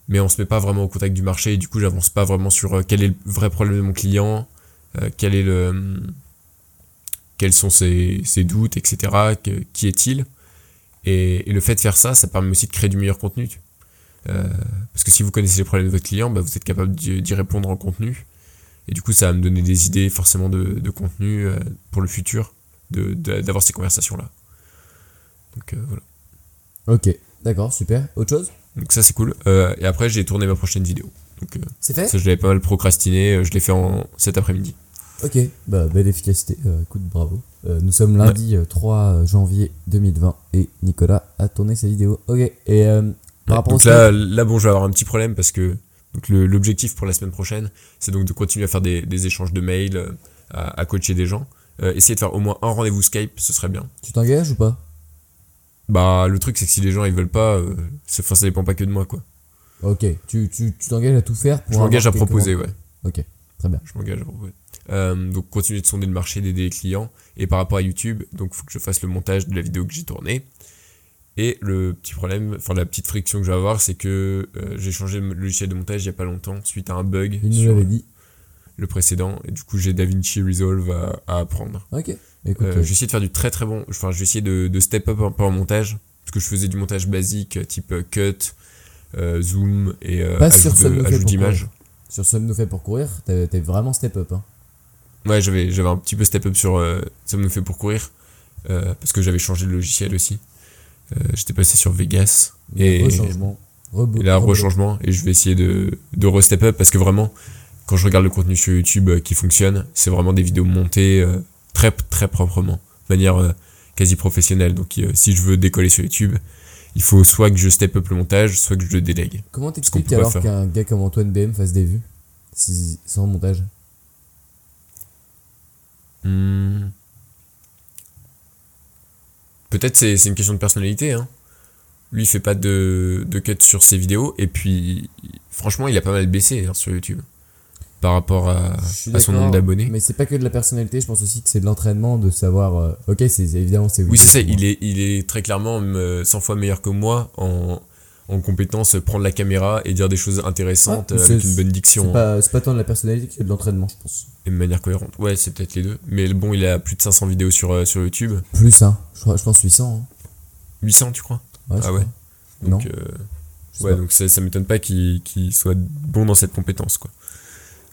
mais on se met pas vraiment au contact du marché et du coup j'avance pas vraiment sur euh, quel est le vrai problème de mon client quel est le quels sont ses, ses doutes etc qui est-il et, et le fait de faire ça ça permet aussi de créer du meilleur contenu Euh, parce que si vous connaissez les problèmes de votre client bah, vous êtes capable d'y répondre en contenu et du coup, ça va me donner des idées forcément de, de contenu euh, pour le futur, de- de- d'avoir ces conversations-là. Donc euh, voilà. Ok, d'accord, super. Autre chose? Donc ça, c'est cool. Euh, et après, j'ai tourné ma prochaine vidéo. Donc C'est fait? ça, je l'avais pas mal procrastiné. Je l'ai fait en cet après-midi. Ok, bah belle efficacité. Euh, écoute, bravo. Euh, nous sommes lundi euh, 3 janvier 2020 et Nicolas a tourné sa vidéo. Ok, et euh, par Ouais, rapport au donc là, là, bon, je vais avoir un petit problème parce que donc l'objectif pour la semaine prochaine, c'est donc de continuer à faire des, des échanges de mails, euh, à, à coacher des gens. Euh, essayer de faire au moins un rendez-vous Skype, ce serait bien. tu t'engages ou pas? Bah, le truc, c'est que si les gens ils veulent pas, euh, ça, enfin, ça dépend pas que de moi, quoi. Ok, tu tu- tu t'engages à tout faire pour Je m'engage à proposer, ouais. Ok, très bien. Je m'engage à proposer. Euh, donc continuer de sonder le marché, d'aider les clients. Et par rapport à YouTube, donc faut que je fasse le montage de la vidéo que j'ai tournée. Et le petit problème, enfin la petite friction que je vais avoir, c'est que euh, j'ai changé le logiciel de montage il y a pas longtemps suite à un bug Il sur dit. le précédent. Et du coup j'ai DaVinci Resolve à, à apprendre. Ok, écoute. Euh, je vais essayer de faire du très très bon. Enfin je vais essayer de, de step up un peu en montage. Parce que je faisais du montage basique type cut, euh, zoom et Pas ajout sur de- ajout d'image. sur Somme nous fait pour courir, t'es t'es vraiment step up. Hein. Ouais, j'avais, j'avais un petit peu step up sur euh, ça me fait pour courir. euh, parce que j'avais changé de logiciel aussi. Euh, j'étais passé sur Vegas. Et, Rechangement. Et là, rechangement. Et je vais essayer de, de re-step up parce que vraiment, quand je regarde le contenu sur YouTube euh, qui fonctionne, c'est vraiment des vidéos montées euh, très, très proprement. De manière euh, quasi professionnelle. Donc, euh, si je veux décoller sur YouTube, il faut soit que je step up le montage, soit que je le délègue. Comment t'expliques alors qu'un gars comme Antoine BM fasse des vues si, sans montage? Hmm. Peut-être c'est c'est une question de personnalité. Hein. Lui, il fait pas de, de cut sur ses vidéos. Et puis, franchement, il a pas mal baissé hein, sur YouTube. Par rapport à, son nombre d'abonnés. Mais c'est pas que de la personnalité, je pense aussi que c'est de l'entraînement, de savoir. euh, ok, c'est évidemment c'est. Oui, c'est ça. Il est, il est très clairement euh, 100 fois meilleur que moi en, en compétence prendre la caméra et dire des choses intéressantes Ouais, avec c'est- une bonne C'est diction hein, pas, c'est pas tant de la personnalité que de l'entraînement, je pense. et de manière cohérente. Ouais, c'est peut-être les deux. Mais bon, il a plus de 500 vidéos sur, euh, sur YouTube. Plus, hein. Je, je pense 800. 800, tu crois? Hein. Ouais, Ah ouais. crois. Donc, Non. euh, ouais, pas. donc ça, ça m'étonne pas qu'il soit bon dans cette compétence, quoi.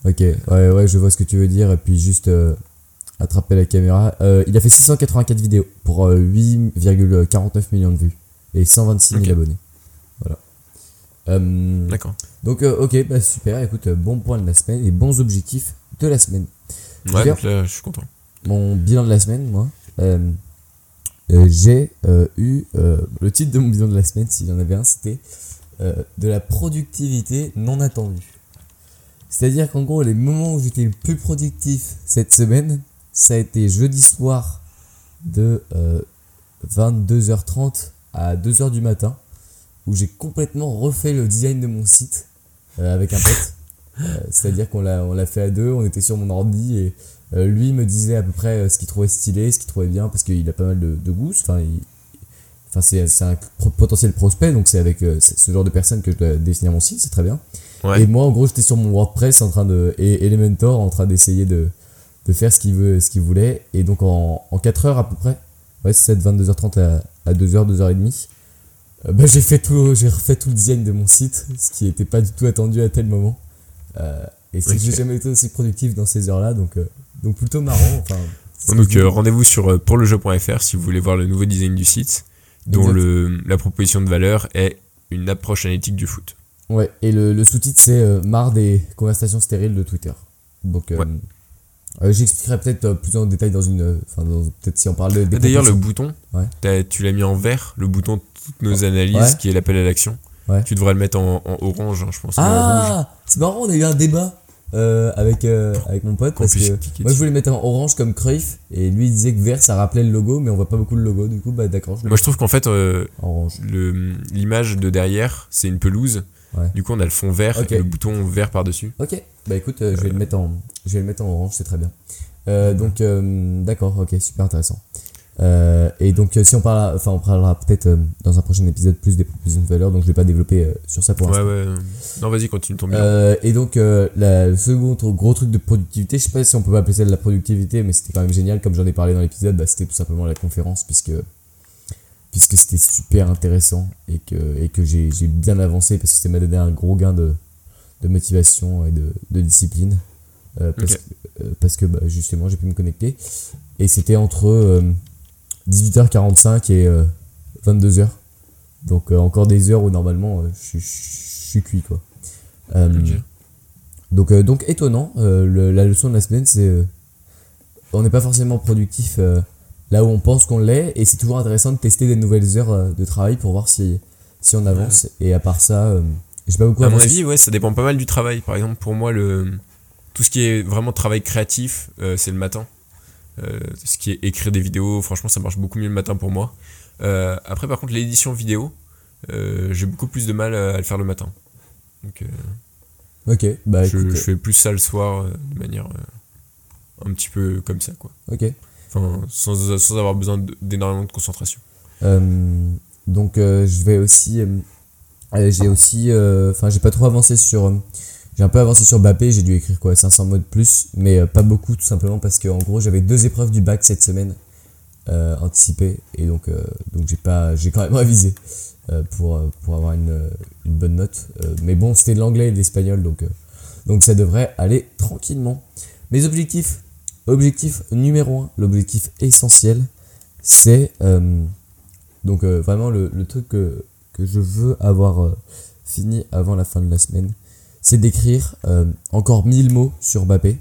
Ok, ouais, ouais, je vois ce que tu veux dire. Et puis juste euh, attraper la caméra. Il a fait 684 vidéos pour euh, 8,49 millions de vues et 126 000 Ok. abonnés. Euh, D'accord. donc, euh, ok, bah super. Écoute, euh, bon point de la semaine et bons objectifs de la semaine. Ouais, donc là, je suis content. Mon bilan de la semaine, moi. j'ai eu le titre de mon bilan de la semaine, s'il y en avait un, c'était de la productivité non attendue. C'est-à-dire qu'en gros, les moments où j'étais le plus productif cette semaine, ça a été jeudi soir de euh, 22h30 à 2h du matin, où j'ai complètement refait le design de mon site euh, avec un pote. *laughs* Euh, C'est-à-dire qu'on l'a, on l'a fait à deux, on était sur mon ordi et euh, lui me disait à peu près ce qu'il trouvait stylé, ce qu'il trouvait bien, parce qu'il a pas mal de, de goût. Enfin, enfin c'est, un potentiel prospect, donc c'est avec ce genre de personne que je dois définir mon site, c'est très bien. Ouais. Et moi, en gros, j'étais sur mon WordPress en train de et Elementor en train d'essayer de, de faire ce qu'il veut, ce qu'il voulait. Et donc en, en 4 heures à peu près, ouais, c'est ça, de 22h30 à, à 2h, 2h30. Euh, bah, j'ai fait tout, j'ai refait tout le design de mon site, ce qui n'était pas du tout attendu à tel moment. Euh, et c'est que j'ai jamais été aussi productif dans ces heures-là, donc donc, euh, donc plutôt marrant. Enfin, *laughs* Donc euh, rendez-vous sur pourlejeu.fr si vous voulez voir le nouveau design du site, dont le, la proposition de valeur est une approche analytique du foot. Ouais, et le, le sous-titre c'est Marre des conversations stériles de Twitter. Donc, Ouais. Euh, j'expliquerai peut-être euh, plus en détail dans une. euh, Enfin, peut-être si on parle de. Ah, D'ailleurs, le bouton, Ouais. tu l'as mis en vert, le bouton toutes nos analyses, Ouais. qui est l'appel à l'action. Ouais. Tu devrais le mettre en, en orange, hein, je pense. Ah C'est marrant, on a eu un débat euh, avec, euh, avec mon pote parce que. Moi je voulais mettre en orange comme Cruyff et lui il disait que vert ça rappelait le logo mais on voit pas beaucoup le logo du coup bah d'accord le Moi, je trouve qu'en fait, euh, le- l'image de derrière, c'est une pelouse. Ouais. Du coup, on a le fond vert et le bouton vert par-dessus. Ok, bah écoute, euh, je vais le mettre en, je vais le mettre en orange, c'est très bien. Euh, donc, euh, d'accord, ok, super intéressant. Euh, et donc, euh, si on parle, enfin, on parlera peut-être euh, dans un prochain épisode plus des propositions de valeur, donc je vais pas développer euh, sur ça pour Ouais, l'instant. ouais. Non, vas-y, continue ton bilan. Euh, et donc, euh, la- le second gros truc de productivité, je sais pas si on peut appeler ça de la productivité, mais c'était quand même génial, comme j'en ai parlé dans l'épisode, bah, c'était tout simplement la conférence, puisque puisque c'était super intéressant et que, et que j'ai j'ai bien avancé, parce que ça m'a donné un gros gain de, de motivation et de, de discipline. Euh, parce, Ok. que, euh, parce que bah, justement, j'ai pu me connecter. Et c'était entre euh, 18h45 et euh, 22h. Donc encore des heures où normalement je suis- je suis cuit quoi. Donc, donc étonnant, le- la leçon de la semaine c'est on n'est pas forcément productif là où on pense qu'on l'est et c'est toujours intéressant de tester des nouvelles heures euh, de travail pour voir si, si on avance et à part ça euh, j'ai pas beaucoup À mon avis, ouais, ça dépend pas mal du travail. Par exemple, pour moi, le tout ce qui est vraiment travail créatif, euh, c'est le matin. Euh, ce qui est écrire des vidéos, franchement, ça marche beaucoup mieux le matin pour moi. Euh, après, par contre, l'édition vidéo, j'ai beaucoup plus de mal à, à le faire le matin. Donc, ok bah je, écoute, je fais plus ça le soir de manière un petit peu comme ça, quoi. ok Enfin, sans, sans avoir besoin d'énormément de concentration. Euh, donc euh, je vais aussi, euh, j'ai aussi, enfin j'ai pas trop avancé sur, j'ai un peu avancé sur Bappé, j'ai dû écrire quoi 500 mots de plus, mais pas beaucoup tout simplement parce que en gros j'avais deux épreuves du bac cette semaine euh, et donc donc j'ai pas, j'ai quand même *laughs* révisé pour pour avoir une, une bonne note, mais bon c'était de l'anglais et de l'espagnol donc donc ça devrait aller tranquillement. Mes objectifs, objectif numéro un, l'objectif essentiel, c'est euh, donc euh, vraiment le, le truc que, que je veux avoir euh, fini avant la fin de la semaine, c'est d'écrire encore 1000 mots sur Mbappé.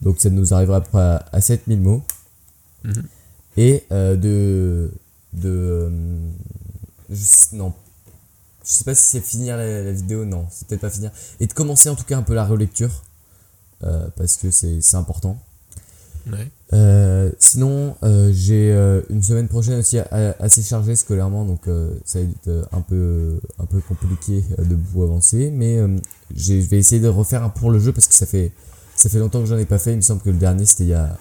Donc ça nous arrivera à peu près à, à 7000 mots. Mhm. Et de... de je non. Je sais pas si c'est finir la, la vidéo, non. C'est peut-être pas finir. Et de commencer en tout cas un peu la relecture. euh, parce que c'est c'est important. Ouais. Euh, sinon, euh, j'ai euh, une semaine prochaine aussi assez chargée scolairement, donc ça va être un peu, un peu compliqué de vous avancer. Mais je vais essayer de refaire un pour le jeu parce que ça fait, ça fait longtemps que j'en ai pas fait. Il me semble que le dernier c'était il y a,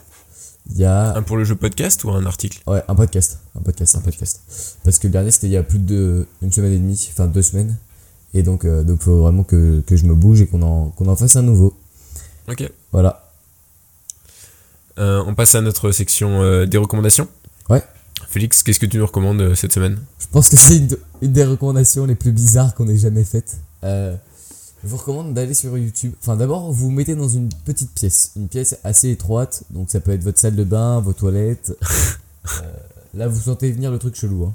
il y a Un pour le jeu podcast ou un article? Ouais, un podcast, un podcast, un podcast. Parce que le dernier c'était il y a plus de une semaine et demie, enfin deux semaines. Et donc, euh, donc faut vraiment que, que je me bouge et qu'on en, qu'on en fasse un nouveau. Ok. Voilà. Euh, on passe à notre section euh, des recommandations. Ouais. Félix, qu'est-ce que tu nous recommandes euh, cette semaine? Je pense que c'est une, une des recommandations les plus bizarres qu'on ait jamais faites. Je vous recommande d'aller sur YouTube. Enfin, d'abord, vous vous mettez dans une petite pièce. Une pièce assez étroite. Donc, ça peut être votre salle de bain, vos toilettes. *laughs* Là, vous sentez venir le truc chelou. Hein.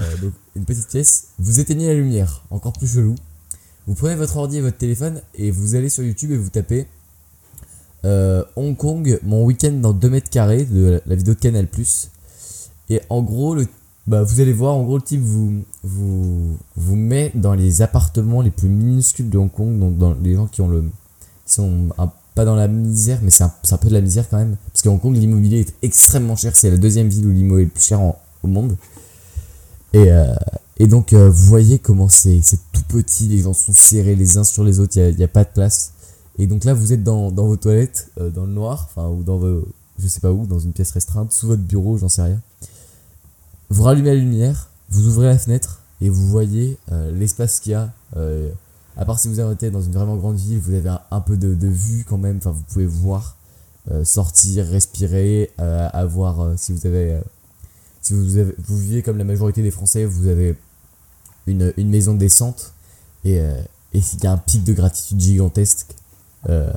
Euh, donc, une petite pièce. Vous éteignez la lumière. Encore plus chelou. Vous prenez votre ordi et votre téléphone et vous allez sur YouTube et vous tapez euh, Hong Kong, mon week-end dans 2 mètres carrés de la, vidéo de Canal+. Et en gros, le Bah, vous allez voir, en gros, le type vous, vous, vous met dans les appartements les plus minuscules de Hong Kong, donc dans les gens qui ont le. sont pas dans la misère, mais c'est un, peu de la misère quand même. Parce qu'à Hong Kong, l'immobilier est extrêmement cher. C'est la deuxième ville où l'immobilier est le plus cher au monde. Et, euh, et donc, euh, vous voyez comment c'est tout petit, les gens sont serrés les uns sur les autres, il n'y a, pas de place. Et donc là, vous êtes dans, dans vos toilettes, euh, dans le noir, enfin, ou dans vos. je sais pas où, dans une pièce restreinte, sous votre bureau, j'en sais rien. Vous rallumez la lumière, vous ouvrez la fenêtre et vous voyez euh, l'espace qu'il y a. euh, à part si vous êtes dans une vraiment grande ville, vous avez un, peu de, de vue quand même. Enfin, vous pouvez voir, sortir, respirer, avoir. si vous avez, si vous avez, vous vivez comme la majorité des Français, vous avez une, une maison décente et et il y a un pic de gratitude gigantesque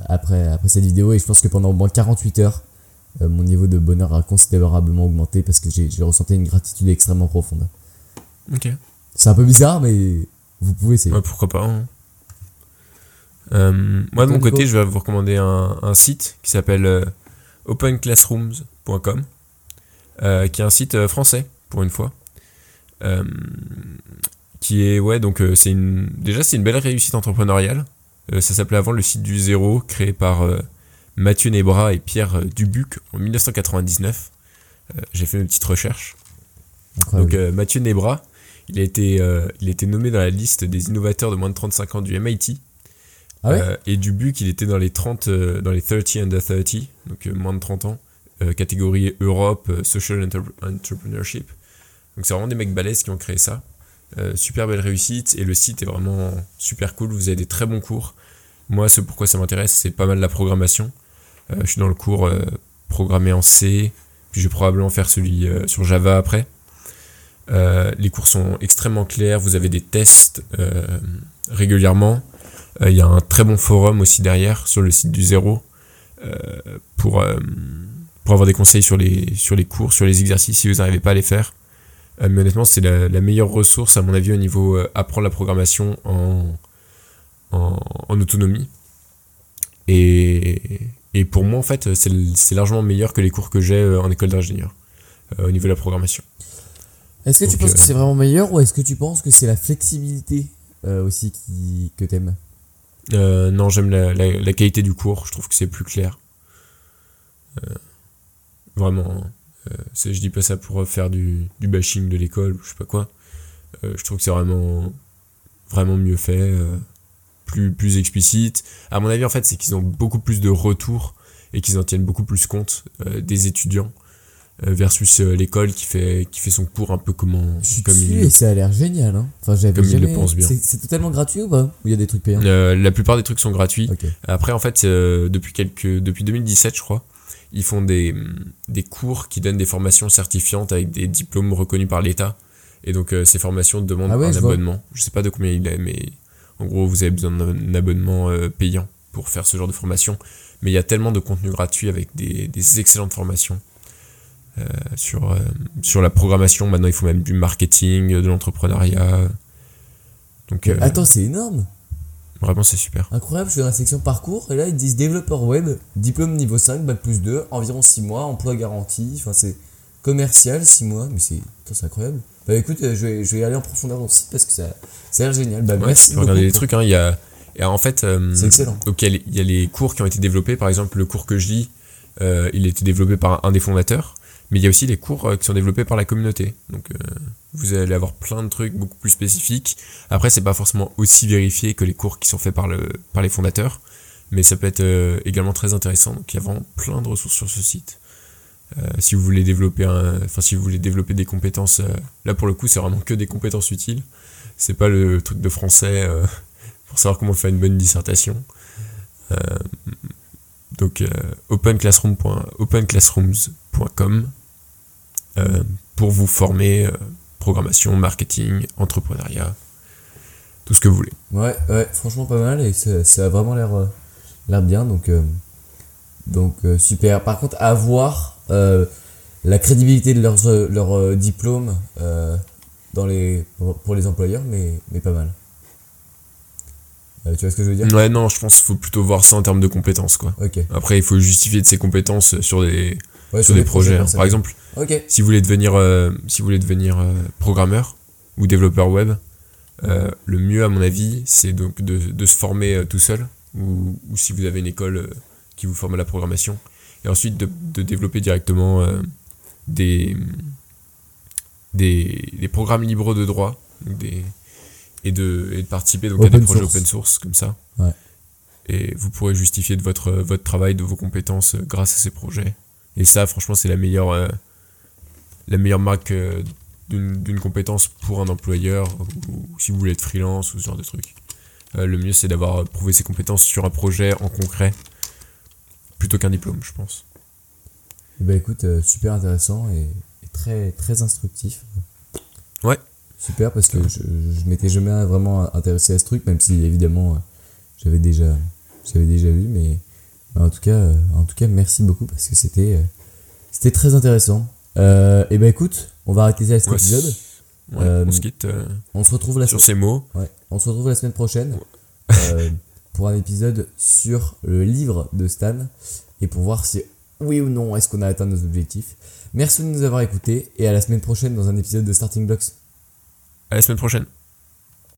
après après cette vidéo. Et je pense que pendant au moins 48 heures, euh, mon niveau de bonheur a considérablement augmenté parce que j'ai ressenti une gratitude extrêmement profonde. Ok. C'est un peu bizarre, mais vous pouvez essayer. Ouais, pourquoi pas. hein. Euh, moi, de mon côté, je vais vous recommander un, un site qui s'appelle euh, openclassrooms.com, euh, qui est un site euh, français, pour une fois. Euh, qui est, ouais, donc euh, c'est une. Déjà, c'est une belle réussite entrepreneuriale. Euh, ça s'appelait avant le site du zéro, créé par euh, Mathieu Nebra et Pierre euh, Dubuc en 1999. Euh, J'ai fait une petite recherche. Incroyable. Donc Mathieu Nebra, il a, été, il a été nommé dans la liste des innovateurs de moins de 35 ans du MIT. ah ouais Euh, et Dubuc, il était dans les 30, euh, dans les 30 under 30, donc euh, moins de 30 ans, catégorie Europe, Social Entre- Entrepreneurship. Donc c'est vraiment des mecs balèzes qui ont créé ça. Euh, super belle réussite et le site est vraiment super cool. Vous avez des très bons cours. Moi, ce pourquoi ça m'intéresse, c'est pas mal la programmation. Euh, je suis dans le cours euh, programmé en C, puis je vais probablement faire celui sur Java après. Les cours sont extrêmement clairs, vous avez des tests régulièrement. Il y a un très bon forum aussi derrière sur le site du Zéro pour, pour avoir des conseils sur les, sur les cours, sur les exercices si vous n'arrivez pas à les faire. Euh, mais honnêtement, c'est la, la meilleure ressource à mon avis au niveau euh, apprendre la programmation en, en, en autonomie. Et, et pour moi, en fait, c'est largement meilleur que les cours que j'ai euh, en école d'ingénieur euh, au niveau de la programmation. Est-ce que tu penses euh, que c'est vraiment meilleur ou est-ce que tu penses que c'est la flexibilité euh, aussi qui, que t'aimes? Non, j'aime la, la, la qualité du cours, je trouve que c'est plus clair. Vraiment, euh, je dis pas ça pour faire du, du bashing de l'école ou je sais pas quoi. Euh, je trouve que c'est vraiment, vraiment mieux fait, euh, plus, plus explicite. À mon avis, en fait, c'est qu'ils ont beaucoup plus de retours et qu'ils en tiennent beaucoup plus compte euh, des étudiants versus l'école qui fait, qui fait son cours un peu comment, Je comme il, et ça a l'air génial. Hein. Enfin, Comme il le jamais. pense bien. C'est totalement gratuit ou pas? Ou il y a des trucs payants? Euh, la plupart des trucs sont gratuits. Après, en fait, euh, depuis, quelques, depuis 2017, je crois, ils font des, des cours qui donnent des formations certifiantes avec des diplômes reconnus par l'État. Et donc, euh, ces formations demandent Ah ouais, un je vois. abonnement. Je sais pas de combien il est, mais en gros, vous avez besoin d'un abonnement euh, payant pour faire ce genre de formation. Mais il y a tellement de contenu gratuit avec des, des excellentes formations euh, sur, sur la programmation. Maintenant, il faut même du marketing, de l'entrepreneuriat. Donc, Attends, c'est énorme. Vraiment, c'est super. Incroyable, je suis dans la section parcours et là ils disent développeur web, diplôme niveau 5, bac plus 2, environ 6 mois, emploi garanti, enfin c'est commercial 6 mois, mais c'est incroyable. Bah écoute, euh, je vais, je vais aller en profondeur dans le site parce que ça, ça a l'air génial. Bah Ouais, merci regarder les trucs, hein, il y a, et en fait, euh, C'est excellent. donc il y, a les- il y a les cours qui ont été développés, par exemple le cours que je lis, euh, il a été développé par un des fondateurs, mais il y a aussi les cours euh, qui sont développés par la communauté. Donc euh, vous allez avoir plein de trucs beaucoup plus spécifiques. Après, c'est pas forcément aussi vérifié que les cours qui sont faits par, le, par les fondateurs, mais ça peut être euh, également très intéressant. Donc il y a vraiment plein de ressources sur ce site. Si vous voulez développer un, enfin si vous voulez développer des compétences, là pour le coup c'est vraiment que des compétences utiles. C'est pas le truc de français *laughs* pour savoir comment faire une bonne dissertation. Donc openclassrooms.com euh, pour vous former euh, programmation, marketing, entrepreneuriat, tout ce que vous voulez. Ouais, ouais, franchement pas mal et ça, ça a vraiment l'air euh, l'air bien donc donc super. Par contre, à voir euh, la crédibilité de leurs euh, diplômes dans les pour, les employeurs, mais mais pas mal. Euh, tu vois ce que je veux dire? Ouais, non, je pense qu'il faut plutôt voir ça en termes de compétences, quoi. Ok. Après, il faut justifier de ses compétences sur des, Ouais, sur des projets. hein. Par exemple, si vous voulez devenir, euh, si vous voulez devenir euh, programmeur ou développeur web, euh, le mieux, à mon avis, c'est donc de, de se former tout seul, ou, ou si vous avez une école qui vous forme à la programmation, et ensuite de, de développer directement des, des, des programmes libres de droit, des, et, de, et de participer donc, à des projets source. open source comme ça. Ouais. Et vous pourrez justifier de votre, votre travail, de vos compétences grâce à ces projets. Et ça, franchement, c'est la meilleure, euh, la meilleure marque euh, d'une compétence pour un employeur ou, si vous voulez être freelance ou ce genre de truc. Euh, le mieux, c'est d'avoir prouvé ses compétences sur un projet en concret plutôt qu'un diplôme, je pense. Ben écoute, super intéressant et, et très très instructif. Ouais. Super parce que je, je m'étais jamais vraiment intéressé à ce truc, même si évidemment j'avais déjà déjà vu, mais en tout cas euh, en tout cas merci beaucoup parce que c'était euh, c'était très intéressant. Euh, et ben écoute, on va arrêter cet Ouais, épisode. ouais, Euh, on se quitte euh, On se retrouve la sur semaine. ces mots. Ouais, on se retrouve la semaine prochaine *laughs* pour un épisode sur le livre de Stan et pour voir si oui ou non est-ce qu'on a atteint nos objectifs. Merci de nous avoir écoutés et à la semaine prochaine dans un épisode de Starting Blocks. À la semaine prochaine.